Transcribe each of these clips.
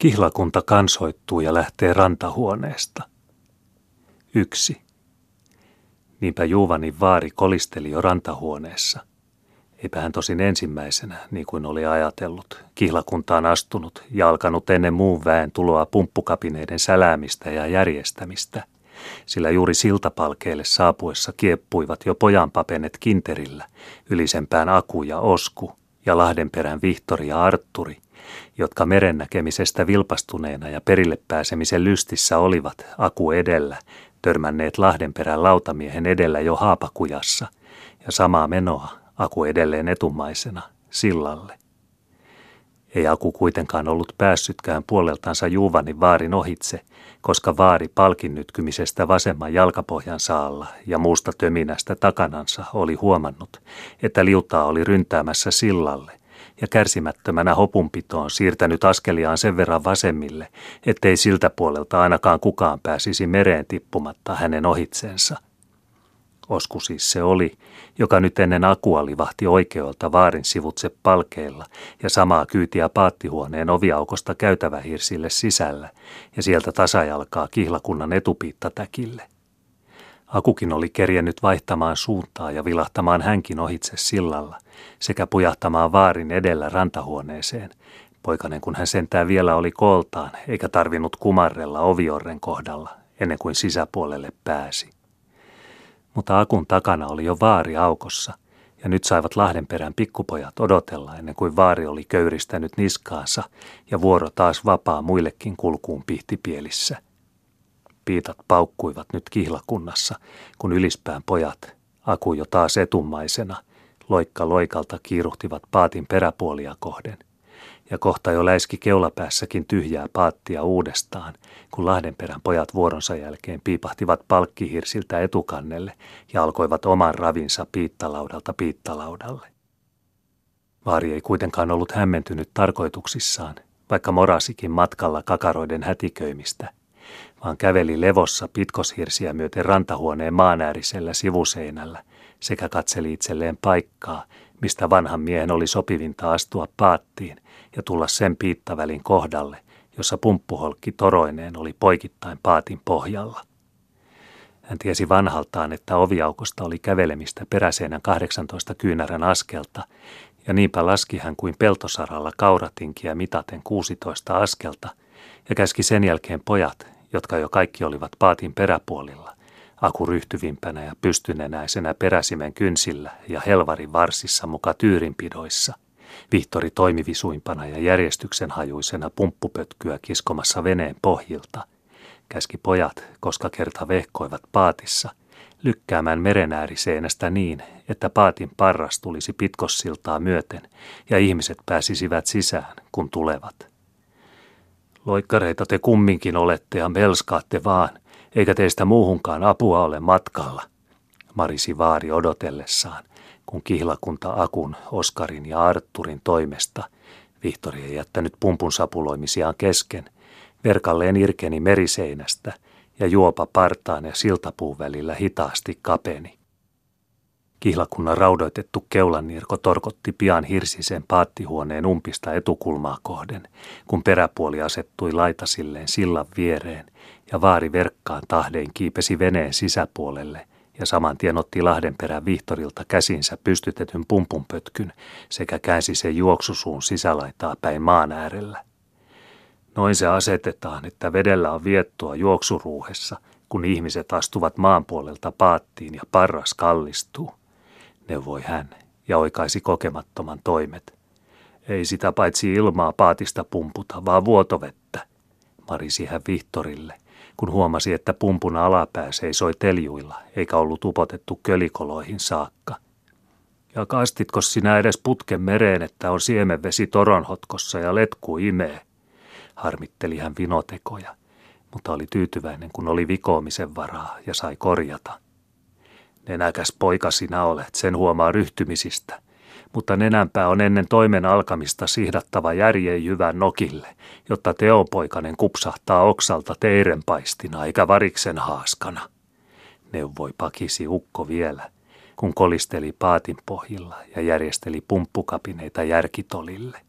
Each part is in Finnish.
Kihlakunta kansoittuu ja lähtee rantahuoneesta. Yksi. Niinpä Juuvanin vaari kolisteli jo rantahuoneessa. Eipä hän tosin ensimmäisenä, niin kuin oli ajatellut, kihlakuntaan astunut ja alkanut ennen muun väen tuloa pumppukapineiden säläämistä ja järjestämistä, sillä juuri siltapalkeelle saapuessa kieppuivat jo pojanpapenet kinterillä, ylisempään Aku ja Osku ja Lahdenperän Vihtori ja Arturi, jotka meren näkemisestä vilpastuneena ja perille pääsemisen lystissä olivat Aku edellä, törmänneet Lahdenperän lautamiehen edellä jo haapakujassa, ja samaa menoa Aku edelleen etumaisena, sillalle. Ei Aku kuitenkaan ollut päässytkään puoleltansa Juuvanin vaarin ohitse, koska vaari palkinnytkymisestä vasemman jalkapohjan saalla ja muusta töminästä takanansa oli huomannut, että liutaa oli ryntäämässä sillalle ja kärsimättömänä hopunpitoon siirtänyt askeliaan sen verran vasemmille, ettei siltä puolelta ainakaan kukaan pääsisi mereen tippumatta hänen ohitsensa – Osku siis se oli, joka nyt ennen akua livahti oikealta vaarin sivutse palkeilla ja samaa kyytiä paattihuoneen oviaukosta käytävähirsille sisällä ja sieltä tasajalkaa kihlakunnan etupiittatäkille. Akukin oli kerjennyt vaihtamaan suuntaa ja vilahtamaan hänkin ohitse sillalla sekä pujahtamaan vaarin edellä rantahuoneeseen, poikanen kun hän sentään vielä oli koltaan eikä tarvinnut kumarrella oviorren kohdalla ennen kuin sisäpuolelle pääsi mutta akun takana oli jo vaari aukossa, ja nyt saivat Lahdenperän pikkupojat odotella ennen kuin vaari oli köyristänyt niskaansa ja vuoro taas vapaa muillekin kulkuun pihtipielissä. Piitat paukkuivat nyt kihlakunnassa, kun ylispään pojat, aku jo taas etummaisena, loikka loikalta kiiruhtivat paatin peräpuolia kohden – ja kohta jo läiski keulapäässäkin tyhjää paattia uudestaan, kun Lahdenperän pojat vuoronsa jälkeen piipahtivat palkkihirsiltä etukannelle ja alkoivat oman ravinsa piittalaudalta piittalaudalle. Vaari ei kuitenkaan ollut hämmentynyt tarkoituksissaan, vaikka morasikin matkalla kakaroiden hätiköimistä, vaan käveli levossa pitkoshirsiä myöten rantahuoneen maanäärisellä sivuseinällä sekä katseli itselleen paikkaa, mistä vanhan miehen oli sopivinta astua paattiin ja tulla sen piittavälin kohdalle, jossa pumppuholkki toroineen oli poikittain paatin pohjalla. Hän tiesi vanhaltaan, että oviaukosta oli kävelemistä peräseinän 18 kyynärän askelta, ja niinpä laski hän kuin peltosaralla kauratinkiä mitaten 16 askelta, ja käski sen jälkeen pojat, jotka jo kaikki olivat paatin peräpuolilla, aku ryhtyvimpänä ja pystynenäisenä peräsimen kynsillä ja helvarin varsissa muka tyyrinpidoissa – Vihtori toimivisuimpana ja järjestyksen hajuisena pumppupötkyä kiskomassa veneen pohjilta. Käski pojat, koska kerta vehkoivat paatissa, lykkäämään merenääriseenästä niin, että paatin parras tulisi pitkossiltaa myöten ja ihmiset pääsisivät sisään, kun tulevat. Loikkareita te kumminkin olette ja melskaatte vaan, eikä teistä muuhunkaan apua ole matkalla, marisi vaari odotellessaan, kun kihlakunta Akun, Oskarin ja Arturin toimesta, Vihtori ei jättänyt pumpun sapuloimisiaan kesken, verkalleen irkeni meriseinästä ja juopa partaan ja siltapuun välillä hitaasti kapeni. Kihlakunnan raudoitettu keulannirko torkotti pian hirsisen paattihuoneen umpista etukulmaa kohden, kun peräpuoli asettui laitasilleen sillan viereen ja vaari verkkaan tahdein kiipesi veneen sisäpuolelle ja saman tien otti Lahdenperän Vihtorilta käsinsä pystytetyn pumpunpötkyn sekä käänsi sen juoksusuun sisälaitaa päin maan äärellä. Noin se asetetaan, että vedellä on viettua juoksuruuhessa, kun ihmiset astuvat maan puolelta paattiin ja parras kallistuu. Neuvoi hän ja oikaisi kokemattoman toimet. Ei sitä paitsi ilmaa paatista pumputa, vaan vuotovettä, marisi hän Vihtorille – kun huomasi, että pumpun alapää seisoi teljuilla, eikä ollut upotettu kölikoloihin saakka. Ja kastitko sinä edes putken mereen, että on siemenvesi toronhotkossa ja letku imee? Harmitteli hän vinotekoja, mutta oli tyytyväinen, kun oli vikoomisen varaa ja sai korjata. Nenäkäs poika sinä olet, sen huomaa ryhtymisistä – mutta nenänpää on ennen toimen alkamista sihdattava järjeen jyvän nokille, jotta teopoikainen kupsahtaa oksalta teirenpaistina eikä variksen haaskana. Neuvoi pakisi ukko vielä, kun kolisteli paatin pohjilla ja järjesteli pumppukapineita järkitolille.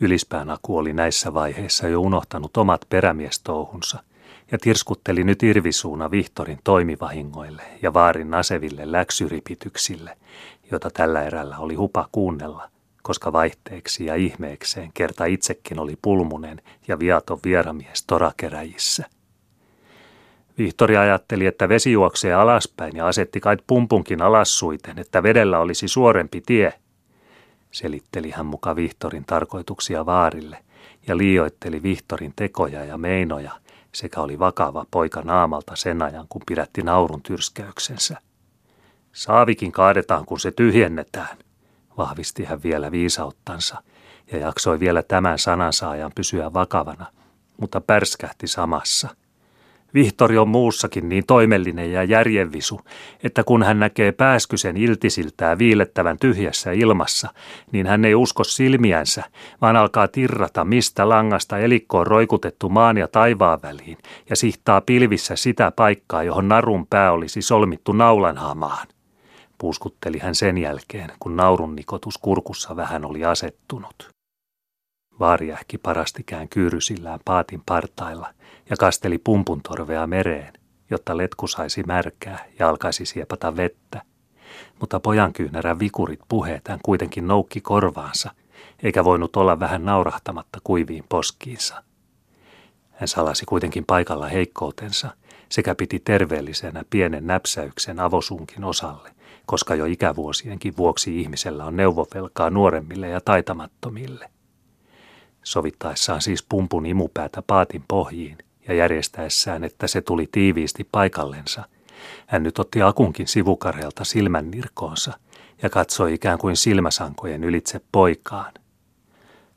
Ylispään aku oli näissä vaiheissa jo unohtanut omat perämiestouhunsa ja tirskutteli nyt irvisuuna Vihtorin toimivahingoille ja vaarin naseville läksyripityksille, jota tällä erällä oli hupa kuunnella, koska vaihteeksi ja ihmeekseen kerta itsekin oli pulmunen ja viaton vieramies torakeräjissä. Vihtori ajatteli, että vesi juoksee alaspäin ja asetti kait pumpunkin alassuiten, että vedellä olisi suorempi tie. Selitteli hän muka Vihtorin tarkoituksia vaarille ja liioitteli Vihtorin tekoja ja meinoja sekä oli vakava poika naamalta sen ajan, kun pidätti naurun tyrskäyksensä. Saavikin kaadetaan, kun se tyhjennetään, vahvisti hän vielä viisauttansa ja jaksoi vielä tämän sanansa ajan pysyä vakavana, mutta pärskähti samassa – Vihtori on muussakin niin toimellinen ja järjenvisu, että kun hän näkee pääskysen iltisiltää viilettävän tyhjässä ilmassa, niin hän ei usko silmiänsä, vaan alkaa tirrata mistä langasta elikko on roikutettu maan ja taivaan väliin ja sihtaa pilvissä sitä paikkaa, johon narun pää olisi solmittu naulan hamaan. Puuskutteli hän sen jälkeen, kun naurun nikotus kurkussa vähän oli asettunut. Vaariähki parastikään kyyrysillään paatin partailla ja kasteli pumpuntorvea mereen, jotta letku saisi märkää ja alkaisi siepata vettä. Mutta pojan kyynärän vikurit puheet hän kuitenkin noukki korvaansa, eikä voinut olla vähän naurahtamatta kuiviin poskiinsa. Hän salasi kuitenkin paikalla heikkoutensa sekä piti terveellisenä pienen näpsäyksen avosunkin osalle, koska jo ikävuosienkin vuoksi ihmisellä on neuvovelkaa nuoremmille ja taitamattomille sovittaessaan siis pumpun imupäätä paatin pohjiin ja järjestäessään, että se tuli tiiviisti paikallensa. Hän nyt otti akunkin sivukarelta silmän nirkoonsa ja katsoi ikään kuin silmäsankojen ylitse poikaan.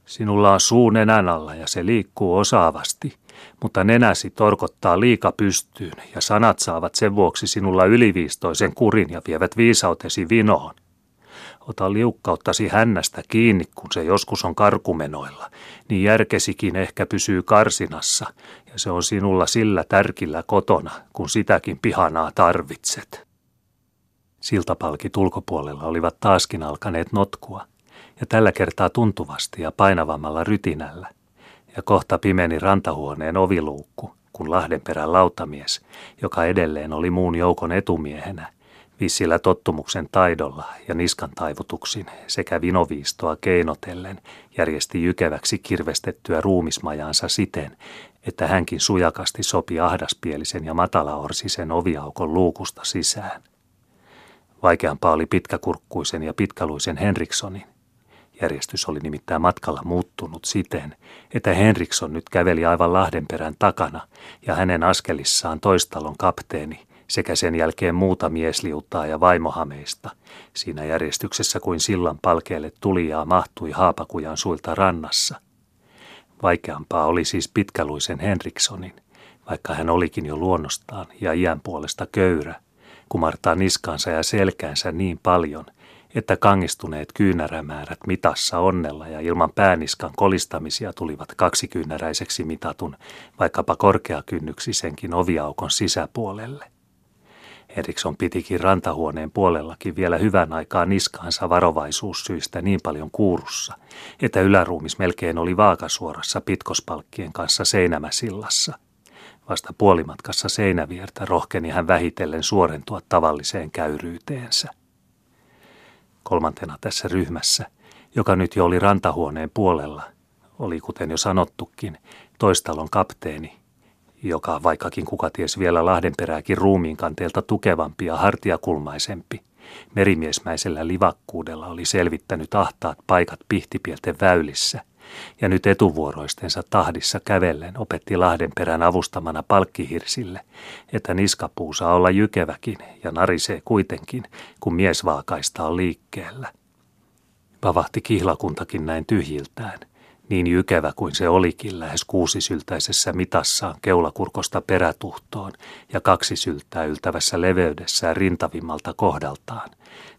Sinulla on suu nenän alla ja se liikkuu osaavasti, mutta nenäsi torkottaa liika pystyyn ja sanat saavat sen vuoksi sinulla yliviistoisen kurin ja vievät viisautesi vinoon. Ota liukkauttasi hännästä kiinni, kun se joskus on karkumenoilla, niin järkesikin ehkä pysyy karsinassa, ja se on sinulla sillä tärkillä kotona, kun sitäkin pihanaa tarvitset. Siltapalkit ulkopuolella olivat taaskin alkaneet notkua, ja tällä kertaa tuntuvasti ja painavammalla rytinällä, ja kohta pimeni rantahuoneen oviluukku, kun Lahdenperän lautamies, joka edelleen oli muun joukon etumiehenä, Vissillä tottumuksen taidolla ja niskan taivutuksin sekä vinoviistoa keinotellen järjesti jykeväksi kirvestettyä ruumismajaansa siten, että hänkin sujakasti sopi ahdaspielisen ja matalaorsisen oviaukon luukusta sisään. Vaikeampaa oli pitkäkurkkuisen ja pitkäluisen Henrikssonin. Järjestys oli nimittäin matkalla muuttunut siten, että Henriksson nyt käveli aivan Lahdenperän takana ja hänen askelissaan toistalon kapteeni – sekä sen jälkeen muuta miesliuttaa ja vaimohameista, siinä järjestyksessä kuin sillan palkeelle tulijaa mahtui Haapakujan suilta rannassa. Vaikeampaa oli siis pitkäluisen Henrikssonin, vaikka hän olikin jo luonnostaan ja iän puolesta köyrä, kumartaa niskaansa ja selkäänsä niin paljon, että kangistuneet kyynärämäärät mitassa onnella ja ilman pääniskan kolistamisia tulivat kaksikyynäräiseksi mitatun, vaikkapa korkeakynnyksisenkin oviaukon sisäpuolelle. Eriksson pitikin rantahuoneen puolellakin vielä hyvän aikaa niskaansa varovaisuussyistä niin paljon kuurussa, että yläruumis melkein oli vaakasuorassa pitkospalkkien kanssa seinämäsillassa. Vasta puolimatkassa seinäviertä rohkeni hän vähitellen suorentua tavalliseen käyryyteensä. Kolmantena tässä ryhmässä, joka nyt jo oli rantahuoneen puolella, oli kuten jo sanottukin, toistalon kapteeni joka vaikkakin kuka ties vielä Lahdenperääkin ruumiin kanteelta tukevampi ja hartiakulmaisempi, merimiesmäisellä livakkuudella oli selvittänyt ahtaat paikat pihtipielten väylissä, ja nyt etuvuoroistensa tahdissa kävellen opetti Lahdenperän avustamana palkkihirsille, että niskapuu saa olla jykeväkin ja narisee kuitenkin, kun mies vaakaista on liikkeellä. Pavahti kihlakuntakin näin tyhjiltään – niin jykevä kuin se olikin lähes kuusisyltäisessä mitassaan keulakurkosta perätuhtoon ja kaksi syltää yltävässä leveydessään rintavimmalta kohdaltaan,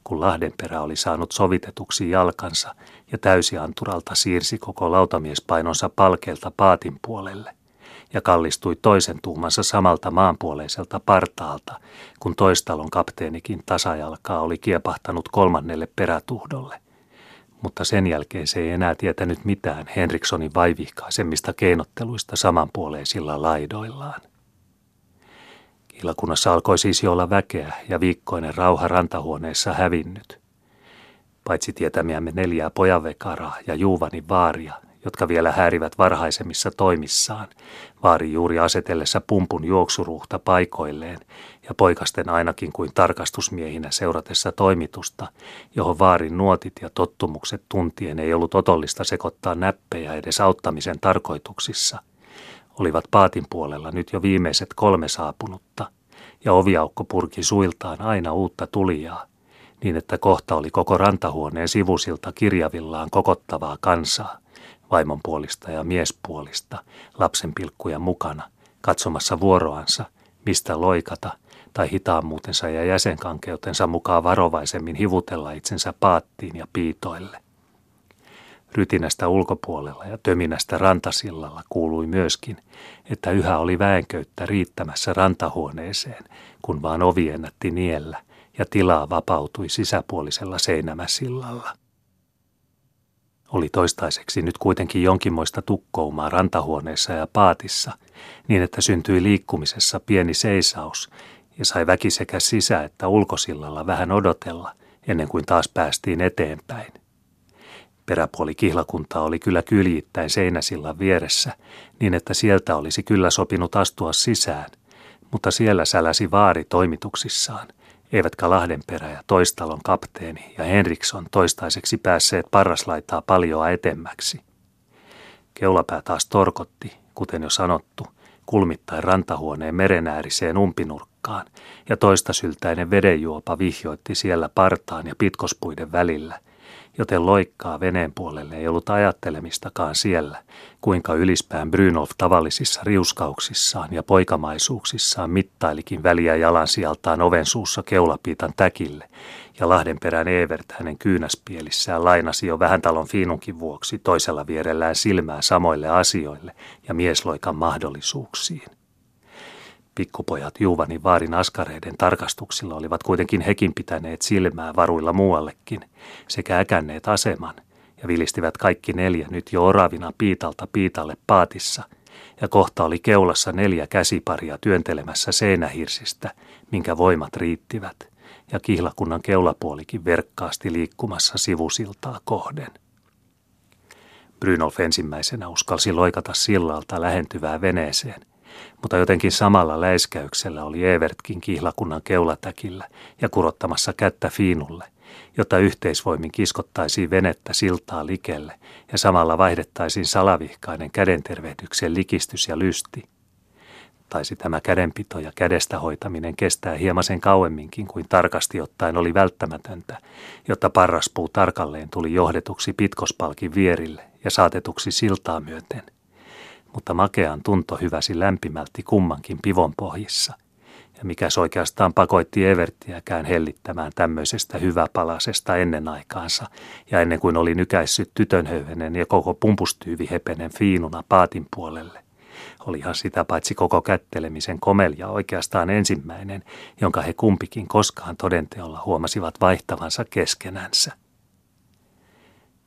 kun Lahdenperä oli saanut sovitetuksi jalkansa ja täysianturalta siirsi koko lautamiespainonsa palkeelta paatin puolelle ja kallistui toisen tuumansa samalta maanpuoleiselta partaalta, kun toistalon kapteenikin tasajalkaa oli kiepahtanut kolmannelle perätuhdolle – mutta sen jälkeen se ei enää tietänyt mitään Henrikssonin vaivihkaisemmista keinotteluista samanpuoleisilla laidoillaan. Kihlakunnassa alkoi siis jo olla väkeä ja viikkoinen rauha rantahuoneessa hävinnyt. Paitsi tietämiämme neljää pojanvekaraa ja Juuvanin vaaria, jotka vielä häärivät varhaisemmissa toimissaan, vaari juuri asetellessa pumpun juoksuruhta paikoilleen ja poikasten ainakin kuin tarkastusmiehinä seuratessa toimitusta, johon vaarin nuotit ja tottumukset tuntien ei ollut otollista sekoittaa näppejä edes auttamisen tarkoituksissa, olivat paatin puolella nyt jo viimeiset kolme saapunutta, ja oviaukko purki suiltaan aina uutta tulijaa, niin että kohta oli koko rantahuoneen sivusilta kirjavillaan kokottavaa kansaa, vaimonpuolista ja miespuolista, lapsenpilkkuja mukana, katsomassa vuoroansa, mistä loikata tai hitaammuutensa ja jäsenkankeutensa mukaan varovaisemmin hivutella itsensä paattiin ja piitoille. Rytinästä ulkopuolella ja töminästä rantasillalla kuului myöskin, että yhä oli väenköyttä riittämässä rantahuoneeseen, kun vaan ovi ennätti niellä ja tilaa vapautui sisäpuolisella seinämäsillalla. Oli toistaiseksi nyt kuitenkin jonkinmoista tukkoumaa rantahuoneessa ja paatissa, niin että syntyi liikkumisessa pieni seisaus ja sai väki sekä sisä- että ulkosillalla vähän odotella, ennen kuin taas päästiin eteenpäin. Peräpuoli kihlakuntaa oli kyllä kyljittäin seinäsillan vieressä, niin että sieltä olisi kyllä sopinut astua sisään, mutta siellä säläsi vaari toimituksissaan, eivätkä Lahdenperä ja toistalon kapteeni ja Henriksson toistaiseksi päässeet parraslaitaa paljoa etemmäksi. Keulapää taas torkotti, kuten jo sanottu, kulmittain rantahuoneen merenääriseen umpinurkkaan, ja toista syltäinen vedenjuopa vihjoitti siellä partaan ja pitkospuiden välillä, joten loikkaa veneen puolelle ei ollut ajattelemistakaan siellä, kuinka ylispään Brynolf tavallisissa riuskauksissaan ja poikamaisuuksissaan mittailikin väliä jalansijaltaan oven suussa keulapiitan täkille, ja Lahdenperän Evert hänen kyynäspielissään lainasi jo vähän talon fiinunkin vuoksi toisella vierellään silmää samoille asioille ja miesloikan mahdollisuuksiin. Pikkupojat Juvanin vaarin askareiden tarkastuksilla olivat kuitenkin hekin pitäneet silmää varuilla muuallekin sekä äkänneet aseman ja vilistivät kaikki neljä nyt jo oravina piitalta piitalle paatissa ja kohta oli keulassa neljä käsiparia työntelemässä seinähirsistä, minkä voimat riittivät ja kihlakunnan keulapuolikin verkkaasti liikkumassa sivusiltaa kohden. Brynolf ensimmäisenä uskalsi loikata sillalta lähentyvää veneeseen – mutta jotenkin samalla läiskäyksellä oli Evertkin kihlakunnan keulatäkillä ja kurottamassa kättä Fiinulle, jotta yhteisvoimin kiskottaisiin venettä siltaa likelle ja samalla vaihdettaisiin salavihkainen kädentervehdyksen likistys ja lysti. Taisi tämä kädenpito ja kädestä hoitaminen kestää hieman sen kauemminkin kuin tarkasti ottaen oli välttämätöntä, jotta parraspuu tarkalleen tuli johdetuksi pitkospalkin vierille ja saatetuksi siltaa myöten – mutta makean tunto hyväsi lämpimälti kummankin pivon pohjissa. Ja mikäs oikeastaan pakoitti Everttiäkään hellittämään tämmöisestä hyväpalasesta ennen aikaansa, ja ennen kuin oli nykäissyt tytönhöyhenen ja koko pumpustyyvi hepenen fiinuna paatin puolelle. Olihan sitä paitsi koko kättelemisen komelja oikeastaan ensimmäinen, jonka he kumpikin koskaan todenteolla huomasivat vaihtavansa keskenänsä.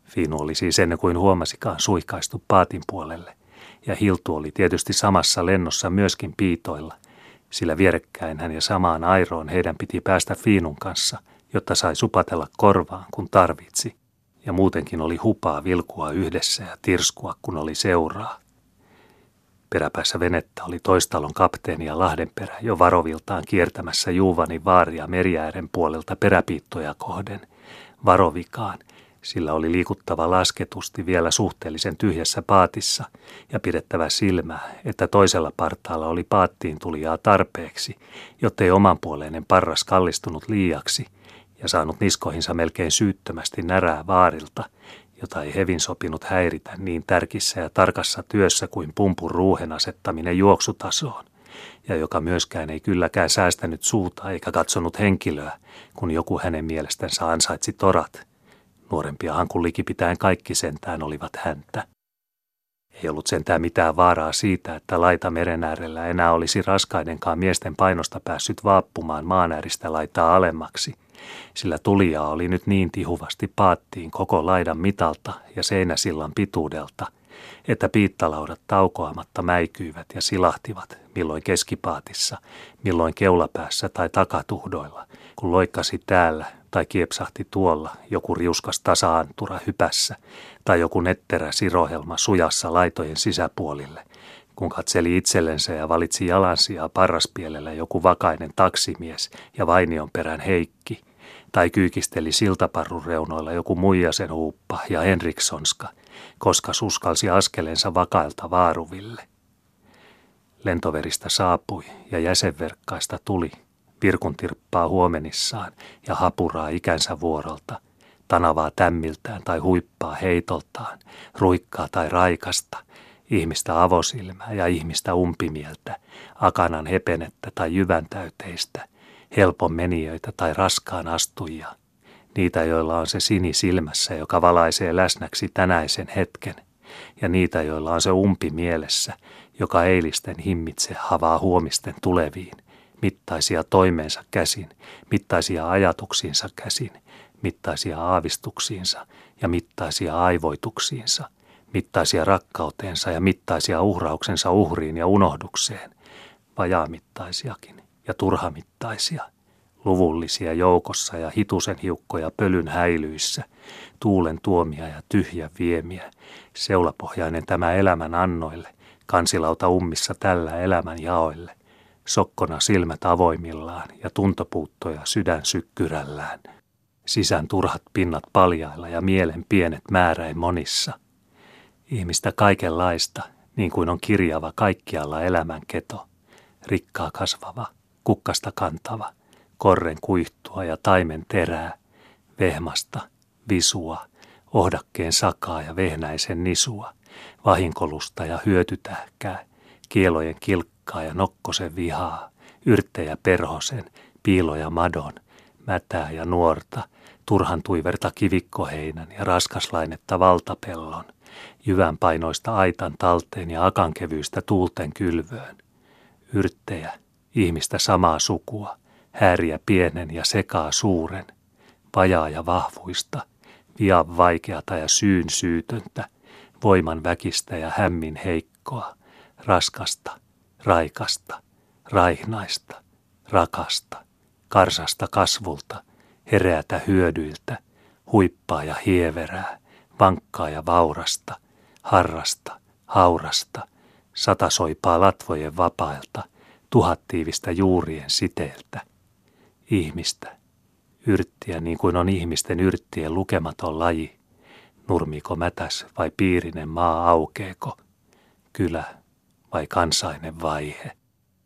Fiinu oli siis ennen kuin huomasikaan suihkaistu paatin puolelle, ja Hiltu oli tietysti samassa lennossa myöskin piitoilla, sillä vierekkäin hän ja samaan airoon heidän piti päästä Fiinun kanssa, jotta sai supatella korvaan, kun tarvitsi, ja muutenkin oli hupaa vilkua yhdessä ja tirskua, kun oli seuraa. Peräpäässä venettä oli toistalon kapteeni ja Lahdenperä jo varoviltaan kiertämässä Juuvanin vaaria meriäären puolelta peräpiittoja kohden, varovikaan – sillä oli liikuttava lasketusti vielä suhteellisen tyhjässä paatissa ja pidettävä silmää, että toisella partaalla oli paattiin tulijaa tarpeeksi, jottei omanpuoleinen parras kallistunut liiaksi ja saanut niskoihinsa melkein syyttömästi närää vaarilta, jota ei hevin sopinut häiritä niin tärkissä ja tarkassa työssä kuin pumpun ruuhen asettaminen juoksutasoon ja joka myöskään ei kylläkään säästänyt suuta eikä katsonut henkilöä, kun joku hänen mielestänsä ansaitsi torat – Nuorempia kuin likipitäen kaikki sentään olivat häntä. Ei ollut sentään mitään vaaraa siitä, että laita meren äärellä enää olisi raskaidenkaan miesten painosta päässyt vaappumaan maanääristä laitaa alemmaksi, sillä tulijaa oli nyt niin tihuvasti paattiin koko laidan mitalta ja seinäsillan pituudelta, että piittalaudat taukoamatta mäikyivät ja silahtivat, milloin keskipaatissa, milloin keulapäässä tai takatuhdoilla, kun loikkasi täällä tai kiepsahti tuolla joku riuskas tasaantura hypässä tai joku netterä sirohelma sujassa laitojen sisäpuolille, kun katseli itsellensä ja valitsi jalansijaa parraspielellä joku vakainen taksimies ja vainion perän Heikki, tai kyykisteli siltaparrun reunoilla joku muijasen huuppa ja Henrikssonska, koska suskalsi askelensa vakailta vaaruville. Lentoveristä saapui ja jäsenverkkaista tuli, Virkun tirppaa huomenissaan ja hapuraa ikänsä vuorolta, tanavaa tämmiltään tai huippaa heitoltaan, ruikkaa tai raikasta, ihmistä avosilmää ja ihmistä umpimieltä, akanan hepenettä tai jyvän täyteistä, helpon menijöitä tai raskaan astujia, niitä, joilla on se sini silmässä, joka valaisee läsnäksi tänäisen hetken, ja niitä, joilla on se umpi mielessä, joka eilisten himmitse havaa huomisten tuleviin, mittaisia toimeensa käsin, mittaisia ajatuksiinsa käsin, mittaisia aavistuksiinsa ja mittaisia aivoituksiinsa, mittaisia rakkauteensa ja mittaisia uhrauksensa uhriin ja unohdukseen, vajaamittaisiakin ja turhamittaisia, luvullisia joukossa ja hitusen hiukkoja pölyn häilyissä, tuulen tuomia ja tyhjä viemiä, seulapohjainen tämä elämän annoille, kansilauta ummissa tällä elämän jaoille, sokkona silmät avoimillaan ja tuntopuuttoja sydän sykkyrällään. Sisän turhat pinnat paljailla ja mielen pienet määräin monissa. Ihmistä kaikenlaista, niin kuin on kirjava kaikkialla elämän keto. Rikkaa kasvava, kukkasta kantava, korren kuihtua ja taimen terää, vehmasta, visua, ohdakkeen sakaa ja vehnäisen nisua, vahinkolusta ja hyötytähkää, kielojen kilkkaa Pekkaa ja Nokkosen vihaa, yrttejä perhosen, piiloja madon, mätää ja nuorta, turhan tuiverta kivikkoheinän ja raskaslainetta valtapellon, jyvän painoista aitan talteen ja akankevyistä tuulten kylvöön. Yrttejä, ihmistä samaa sukua, häriä pienen ja sekaa suuren, vajaa ja vahvuista, vian vaikeata ja syyn syytöntä, voiman väkistä ja hämmin heikkoa, raskasta, raikasta, raihnaista, rakasta, karsasta kasvulta, hereätä hyödyiltä, huippaa ja hieverää, vankkaa ja vaurasta, harrasta, haurasta, satasoipaa latvojen vapailta, tuhattiivistä juurien siteeltä, ihmistä, yrttiä niin kuin on ihmisten yrttien lukematon laji, nurmiko mätäs vai piirinen maa aukeeko, kylä vai kansainen vaihe.